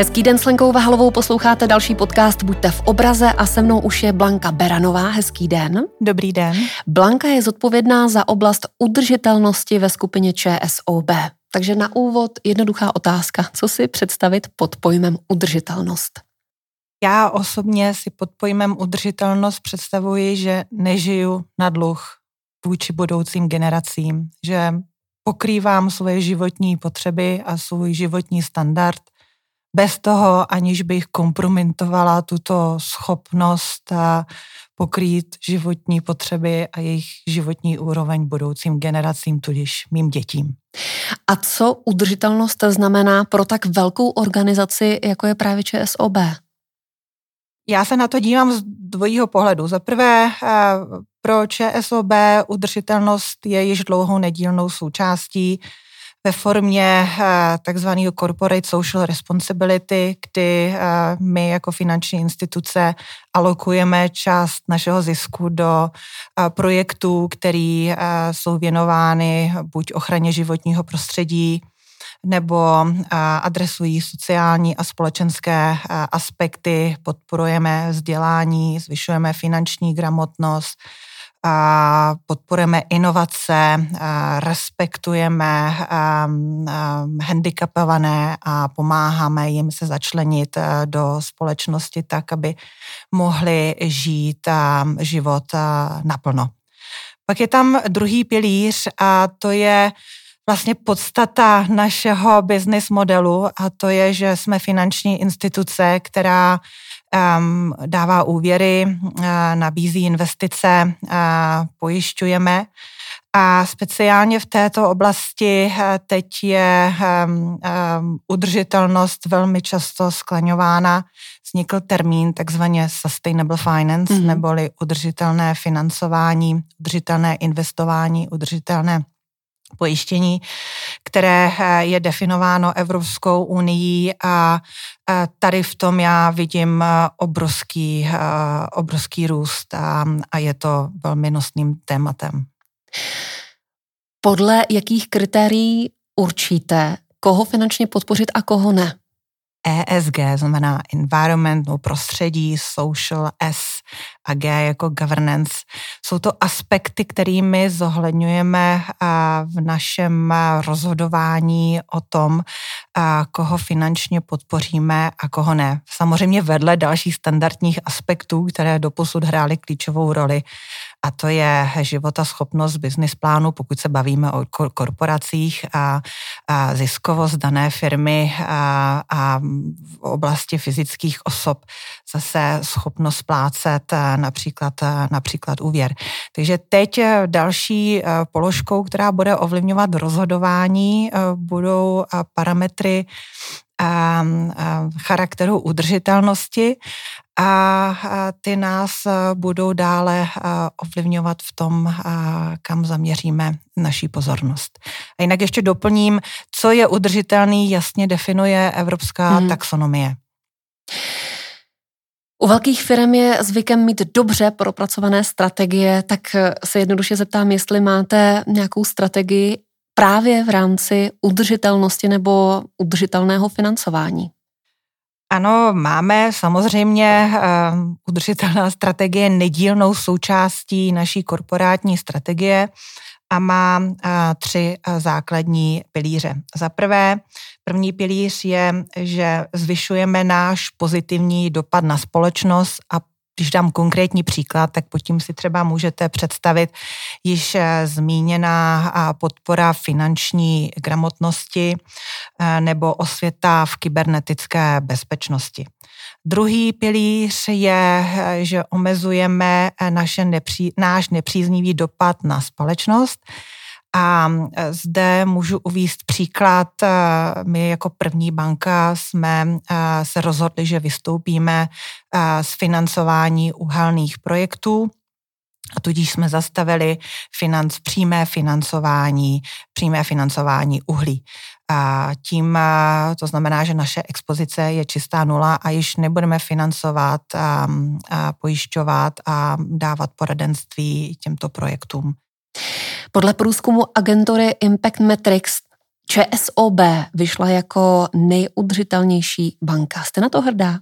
Hezký den s Lenkou Vahalovou posloucháte další podcast Buďte v obraze a se mnou už je Blanka Beranová. Hezký den. Dobrý den. Blanka je zodpovědná za oblast udržitelnosti ve skupině ČSOB. Takže na úvod jednoduchá otázka. Co si představit pod pojmem udržitelnost? Já osobně si pod pojmem udržitelnost představuji, že nežiju na dluh vůči budoucím generacím, že pokrývám svoje životní potřeby a svůj životní standard bez toho, aniž bych kompromitovala tuto schopnost a pokrýt životní potřeby a jejich životní úroveň budoucím generacím, tudíž mým dětím. A co udržitelnost znamená pro tak velkou organizaci, jako je právě ČSOB? Já se na to dívám z dvojího pohledu. Za prvé, eh, pro ČSOB udržitelnost je již dlouhou nedílnou součástí ve formě eh, takzvaného corporate social responsibility, kdy eh, my jako finanční instituce alokujeme část našeho zisku do projektů, které jsou věnovány buď ochraně životního prostředí, nebo adresují sociální a společenské aspekty, podporujeme vzdělání, zvyšujeme finanční gramotnost, podporujeme inovace, respektujeme handicapované a pomáháme jim se začlenit do společnosti tak, aby mohli žít život naplno. Pak je tam druhý pilíř a to je vlastně podstata našeho business modelu a to je, že jsme finanční instituce, která um, dává úvěry, uh, nabízí investice, uh, pojišťujeme. A speciálně v této oblasti uh, teď je um, um, udržitelnost velmi často skloňována. Vznikl termín takzvaně sustainable finance, mm-hmm. neboli udržitelné financování, udržitelné investování, udržitelné pojištění, které eh, je definováno Evropskou unii a eh, tady v tom já vidím eh, obrovský, obrovský růst a, a je to velmi nosným tématem. Podle jakých kritérií určíte, koho finančně podpořit a koho ne? ESG, znamená environment, no prostředí, social, S a G jako governance. Jsou to aspekty, kterými zohledňujeme v našem rozhodování o tom, koho finančně podpoříme a koho ne. Samozřejmě vedle dalších standardních aspektů, které doposud hrály klíčovou roli, a to je života schopnost business plánu, pokud se bavíme o korporacích a, a ziskovost dané firmy a, a v oblasti fyzických osob zase schopnost splácet například, například úvěr. Takže teď další položkou, která bude ovlivňovat rozhodování, budou parametry charakteru udržitelnosti a ty nás budou dále ovlivňovat v tom, kam zaměříme naší pozornost. A jinak ještě doplním, co je udržitelný, jasně definuje Evropská hmm. taxonomie. U velkých firm je zvykem mít dobře propracované strategie, tak se jednoduše zeptám, jestli máte nějakou strategii právě v rámci udržitelnosti nebo udržitelného financování. Ano, máme samozřejmě uh, udržitelná strategie nedílnou součástí naší korporátní strategie a má tři základní pilíře. Za prvé, první pilíř je, že zvyšujeme náš pozitivní dopad na společnost a když dám konkrétní příklad, tak pod tím si třeba můžete představit již eh, zmíněná podpora finanční gramotnosti eh, nebo osvěta v kybernetické bezpečnosti. Druhý pilíř je, eh, že omezujeme naše nepří, náš nepříznivý dopad na společnost a e, zde můžu uvíst příklad. My jako první banka jsme se rozhodli, že vystoupíme z financování uhelných projektů. A tudíž jsme zastavili financ, přímé financování, přímé financování uhlí. A tím to znamená, že naše expozice je čistá nula a již nebudeme financovat, a, a pojišťovat a dávat poradenství těmto projektům. Podle průzkumu agentury Impact Metrics ČSOB vyšla jako nejudržitelnější banka. Jste na to hrdá?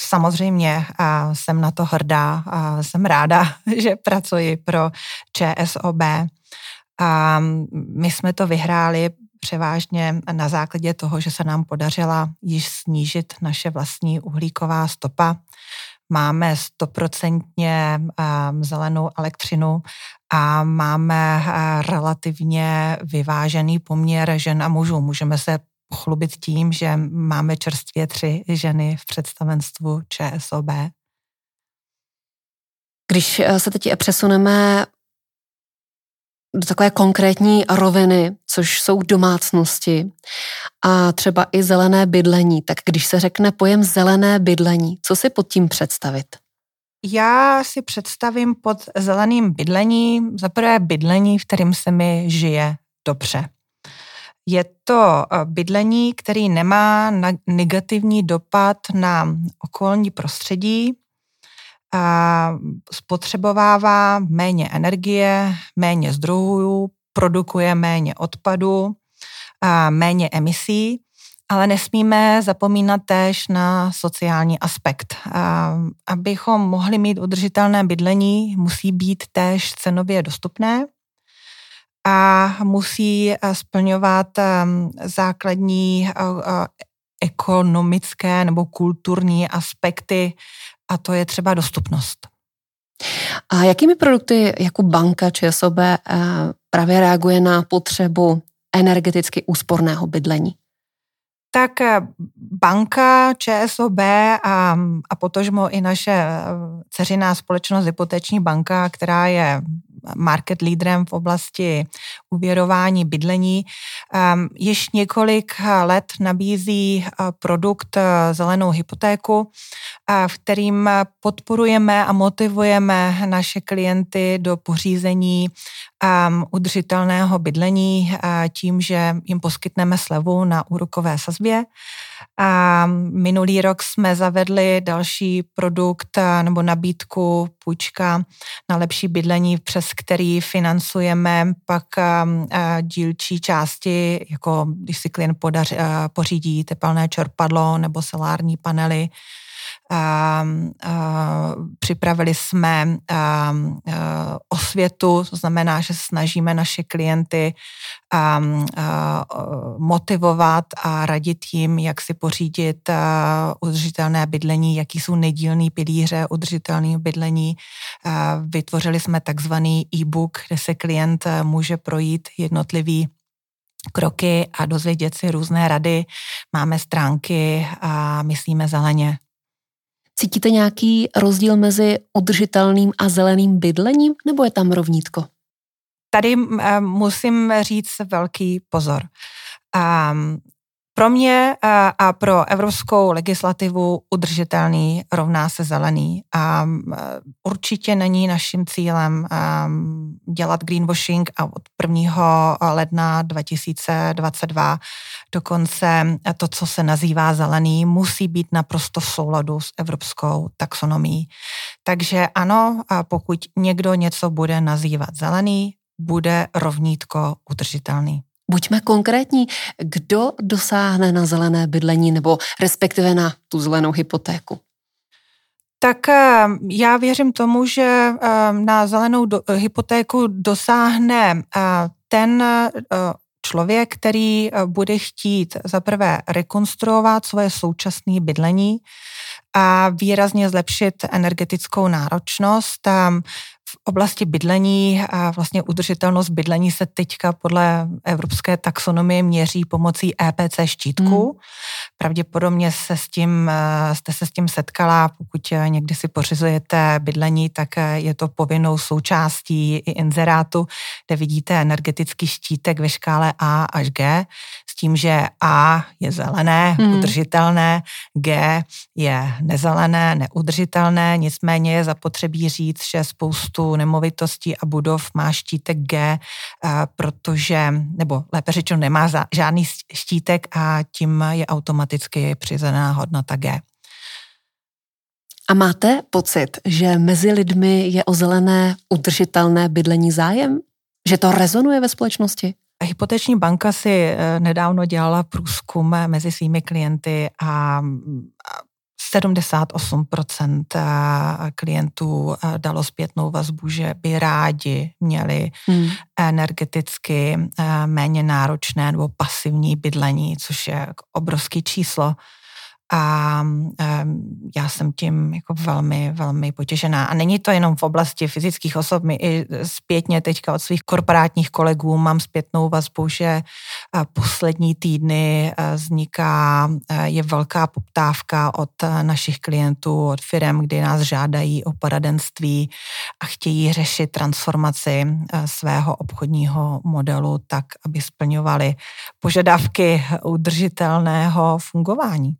Samozřejmě a jsem na to hrdá a jsem ráda, že pracuji pro ČSOB. A my jsme to vyhráli převážně na základě toho, že se nám podařila již snížit naše vlastní uhlíková stopa. Máme stoprocentně zelenou elektřinu a máme relativně vyvážený poměr žen a mužů. Můžeme se pochlubit tím, že máme čerstvě tři ženy v představenstvu ČSOB. Když eh, se teď přesuneme do takové konkrétní roviny, což jsou domácnosti a třeba i zelené bydlení, tak když se řekne pojem zelené bydlení, co si pod tím představit? Já si představím pod zeleným bydlením za prvé bydlení, v kterým se mi žije dobře. Je to eh, bydlení, který nemá negativní dopad na okolní prostředí, spotřebovává méně energie, méně zdrojů, produkuje méně odpadu, méně emisí, ale nesmíme zapomínat též na sociální aspekt. Abychom mohli mít udržitelné bydlení, musí být též cenově dostupné a musí eh, splňovat ehm, základní eh, eh, ekonomické nebo kulturní aspekty a to je třeba dostupnost. A jakými produkty jako banka ČSOB právě reaguje na potřebu energeticky úsporného bydlení? Tak banka ČSOB a, a potožmo i naše ceřiná společnost Hypoteční banka, která je market lídrem v oblasti uvěrování bydlení. Ehm, již několik let nabízí eh, produkt eh, zelenou hypotéku, eh, v kterým podporujeme a motivujeme naše klienty do pořízení ehm, udržitelného bydlení tím, že jim poskytneme slevu na úrokové sazbě. A minulý rok jsme zavedli další produkt nebo nabídku půjčka na lepší bydlení, přes který financujeme pak dílčí části, jako když si klient podař, pořídí tepelné čerpadlo nebo solární panely, Připravili jsme osvětu, to znamená, že snažíme naše klienty motivovat a radit jim, jak si pořídit udržitelné bydlení, jaký jsou nedílný pilíře udržitelného bydlení. Vytvořili jsme takzvaný e-book, kde se klient může projít jednotlivý kroky a dozvědět si různé rady. Máme stránky a myslíme zeleně. Cítíte nějaký rozdíl mezi udržitelným a zeleným bydlením, nebo je tam rovnítko? Tady eh, musím říct velký pozor. Pro mě a pro evropskou legislativu udržitelný rovná se zelený. A určitě není naším cílem dělat greenwashing a od 1. ledna 2022 dokonce to, co se nazývá zelený, musí být naprosto v souladu s evropskou taxonomií. Takže ano, pokud někdo něco bude nazývat zelený, bude rovnítko udržitelný. Buďme konkrétní, kdo dosáhne na zelené bydlení nebo respektive na tu zelenou hypotéku? Tak eh, já věřím tomu, že eh, na zelenou hypotéku dosáhne eh, ten člověk, který bude chtít zaprvé rekonstruovat svoje současné bydlení a výrazně zlepšit energetickou náročnost v oblasti bydlení a vlastně udržitelnost bydlení se teďka podle evropské taxonomie měří pomocí EPC štítku. Hmm. Pravděpodobně se s tím, eh, jste se s tím setkala, pokud eh, někdy si pořizujete bydlení, tak eh, je to povinnou součástí i inzerátu, kde vidíte energetický štítek ve škále A až G, s tím, že A je zelené, hmm. udržitelné, G je nezelené, neudržitelné, nicméně je zapotřebí říct, že spoustu nemovitostí a budov má štítek G, protože, nebo lépe řečeno, nemá žádný štítek a tím je automaticky přizená hodnota G. A máte pocit, že mezi lidmi je o zelené udržitelné bydlení zájem? Že to rezonuje ve společnosti? Hypoteční banka si nedávno dělala průzkum mezi svými klienty a 78% klientů dalo zpětnou vazbu, že by rádi měli hmm. energeticky méně náročné nebo pasivní bydlení, což je obrovský číslo a já jsem tím jako velmi, velmi potěšená. A není to jenom v oblasti fyzických osob, my i zpětně teďka od svých korporátních kolegů mám zpětnou vazbu, že poslední týdny vzniká, je velká poptávka od našich klientů, od firm, kdy nás žádají o poradenství a chtějí řešit transformaci svého obchodního modelu tak, aby splňovali požadavky udržitelného fungování.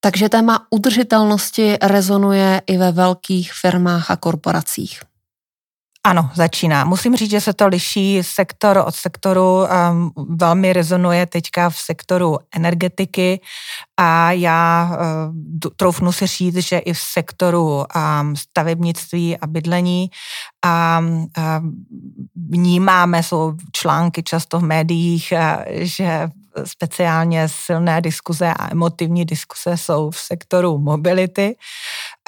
Takže téma udržitelnosti rezonuje i ve velkých firmách a korporacích. Ano, začíná. Musím říct, že se to liší sektor od sektoru. Um, velmi rezonuje teďka v sektoru energetiky a já uh, troufnu si říct, že i v sektoru um, stavebnictví a bydlení a um, vnímáme, jsou články často v médiích, uh, že speciálně silné diskuze a emotivní diskuze jsou v sektoru mobility,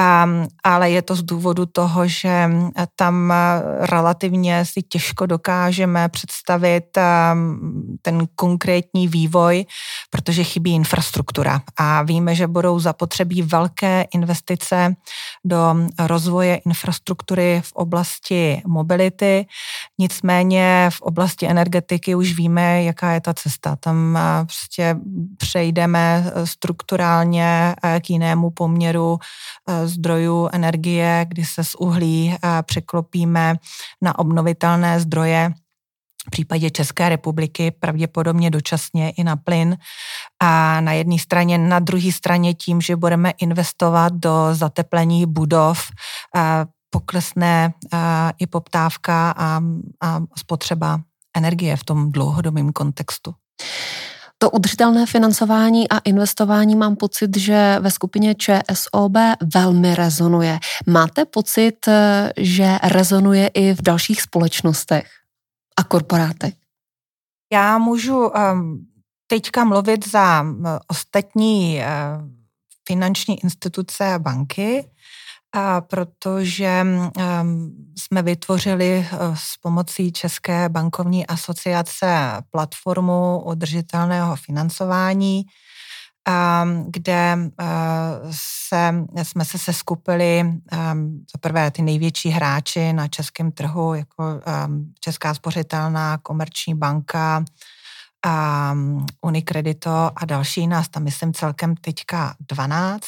um, ale je to z důvodu toho, že tam relativně si těžko dokážeme představit um, ten konkrétní vývoj, protože chybí infrastruktura a víme, že budou zapotřebí velké investice do rozvoje infrastruktury v oblasti mobility, nicméně v oblasti energetiky už víme, jaká je ta cesta. Tam prostě přejdeme strukturálně k jinému poměru zdrojů energie, kdy se z uhlí e, překlopíme na obnovitelné zdroje, v případě České republiky pravděpodobně dočasně i na plyn. A na jedné straně, na druhé straně tím, že budeme investovat do zateplení budov, e, poklesne i poptávka a, a spotřeba energie v tom dlouhodobém kontextu. To udržitelné financování a investování mám pocit, že ve skupině ČSOB velmi rezonuje. Máte pocit, že rezonuje i v dalších společnostech a korporátech? Já můžu um, teďka mluvit za ostatní uh, finanční instituce a banky a protože um, jsme vytvořili uh, s pomocí České bankovní asociace platformu udržitelného financování, kde uh, se, jsme se seskupili za prvé ty největší hráči na českém trhu, jako Česká spořitelná, Komerční banka, Unikredito a další nás tam myslím celkem teďka 12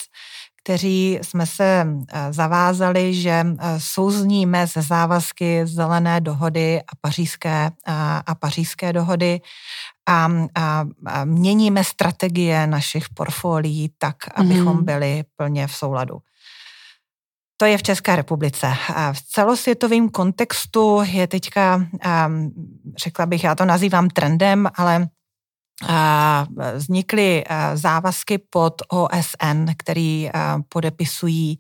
kteří jsme se eh, zavázali, že eh, souzníme ze závazky zelené dohody a pařížské, a, a pařížské dohody a, a, a měníme strategie našich portfolií tak, abychom mm. byli plně v souladu. To je v České republice. V celosvětovém kontextu je teďka, řekla bych, já to nazývám trendem, ale vznikly závazky pod OSN, který podepisují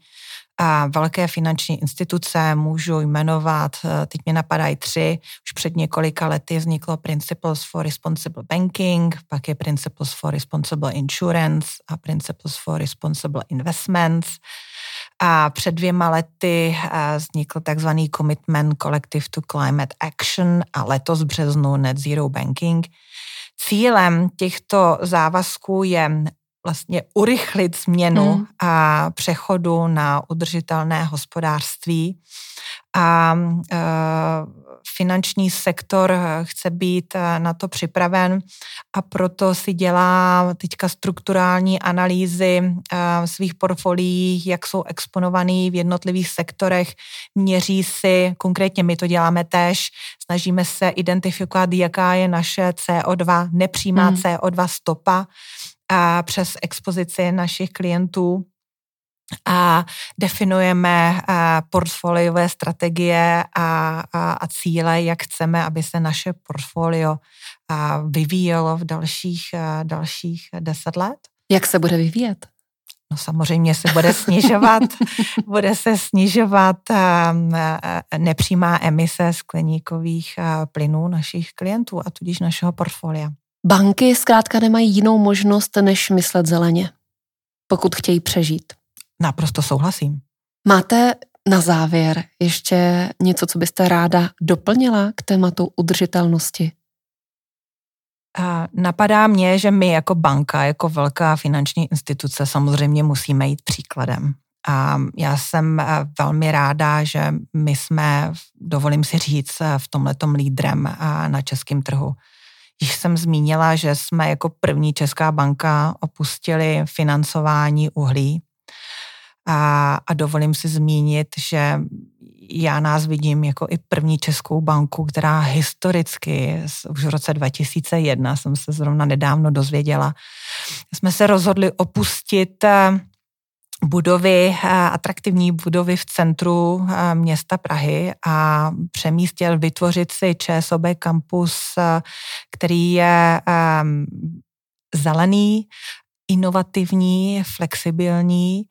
velké finanční instituce, můžu jmenovat, teď mě napadají tři, už před několika lety vzniklo Principles for Responsible Banking, pak je Principles for Responsible Insurance a Principles for Responsible Investments. A před dvěma lety vznikl takzvaný Commitment Collective to Climate Action a letos v březnu Net Zero Banking – Cílem těchto závazků je vlastně urychlit změnu mm. a přechodu na udržitelné hospodářství. A e, finanční sektor chce být e, na to připraven a proto si dělá teďka strukturální analýzy e, svých portfolií, jak jsou exponovaný v jednotlivých sektorech, měří si, konkrétně my to děláme též, snažíme se identifikovat, jaká je naše CO2, nepřímá mm. CO2 stopa a přes expozici našich klientů a definujeme portfoliové strategie a, a, a cíle, jak chceme, aby se naše portfolio vyvíjelo v dalších, dalších deset let. Jak se bude vyvíjet? No samozřejmě se bude snižovat, bude se snižovat nepřímá emise skleníkových plynů našich klientů a tudíž našeho portfolia. Banky zkrátka nemají jinou možnost, než myslet zeleně, pokud chtějí přežít. Naprosto souhlasím. Máte na závěr ještě něco, co byste ráda doplnila k tématu udržitelnosti? Napadá mě, že my jako banka, jako velká finanční instituce samozřejmě musíme jít příkladem. A já jsem eh, velmi ráda, že my jsme, dovolím si říct, eh, v tomhletom lídrem eh, na českém trhu. Již jsem zmínila, že jsme jako první česká banka opustili financování uhlí. A, a dovolím si zmínit, že já nás vidím jako i první českou banku, která historicky, už v roce 2001 jsem se zrovna nedávno dozvěděla, jsme se rozhodli opustit eh, budovy, eh, atraktivní budovy v centru eh, města Prahy a přemístil vytvořit si ČSOB kampus, který je zelený, inovativní, flexibilní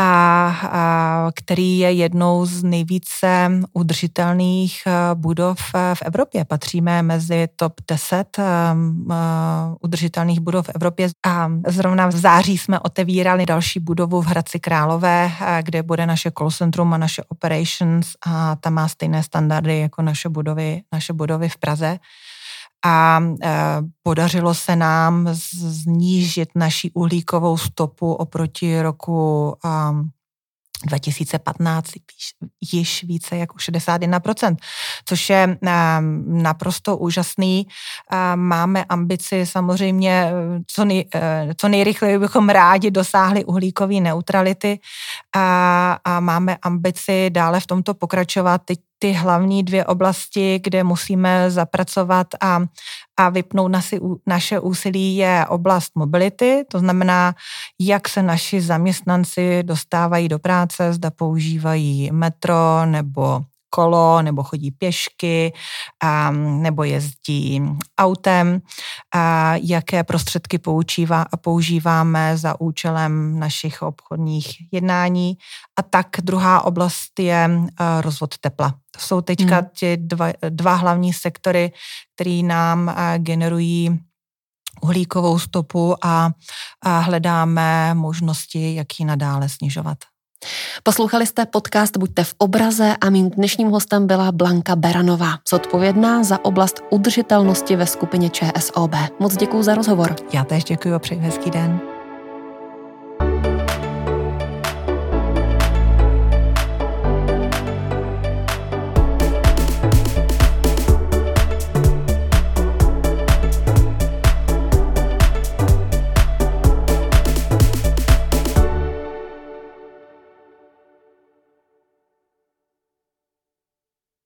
a, a který je jednou z nejvíce udržitelných eh, budov eh, v Evropě. Patříme mezi top 10 um, uh, udržitelných budov v Evropě. A zrovna v září jsme otevírali další budovu v Hradci Králové, kde bude naše call centrum a naše operations. A tam má stejné standardy jako naše budovy, naše budovy v Praze a e, podařilo se nám znížit naši uhlíkovou stopu oproti roku 2015 již více jak 61%, což je naprosto úžasný. Máme ambici samozřejmě, co, nej, e, co nejrychleji bychom rádi dosáhli uhlíkové neutrality a, a máme ambici dále v tomto pokračovat. Teď ty hlavní dvě oblasti, kde musíme zapracovat a, a vypnout nasi, naše úsilí, je oblast mobility, to znamená, jak se naši zaměstnanci dostávají do práce, zda používají metro nebo kolo, nebo chodí pěšky, a, nebo jezdí autem, a jaké prostředky používá, používáme za účelem našich obchodních jednání. A tak druhá oblast je rozvod tepla. To jsou teďka hmm. ty dva, dva hlavní sektory, které nám generují uhlíkovou stopu a, a hledáme možnosti, jak ji nadále snižovat. Poslouchali jste podcast Buďte v obraze a mým dnešním hostem byla Blanka Beranová, zodpovědná za oblast udržitelnosti ve skupině ČSOB. Moc děkuji za rozhovor. Já též děkuji a přeji hezký den.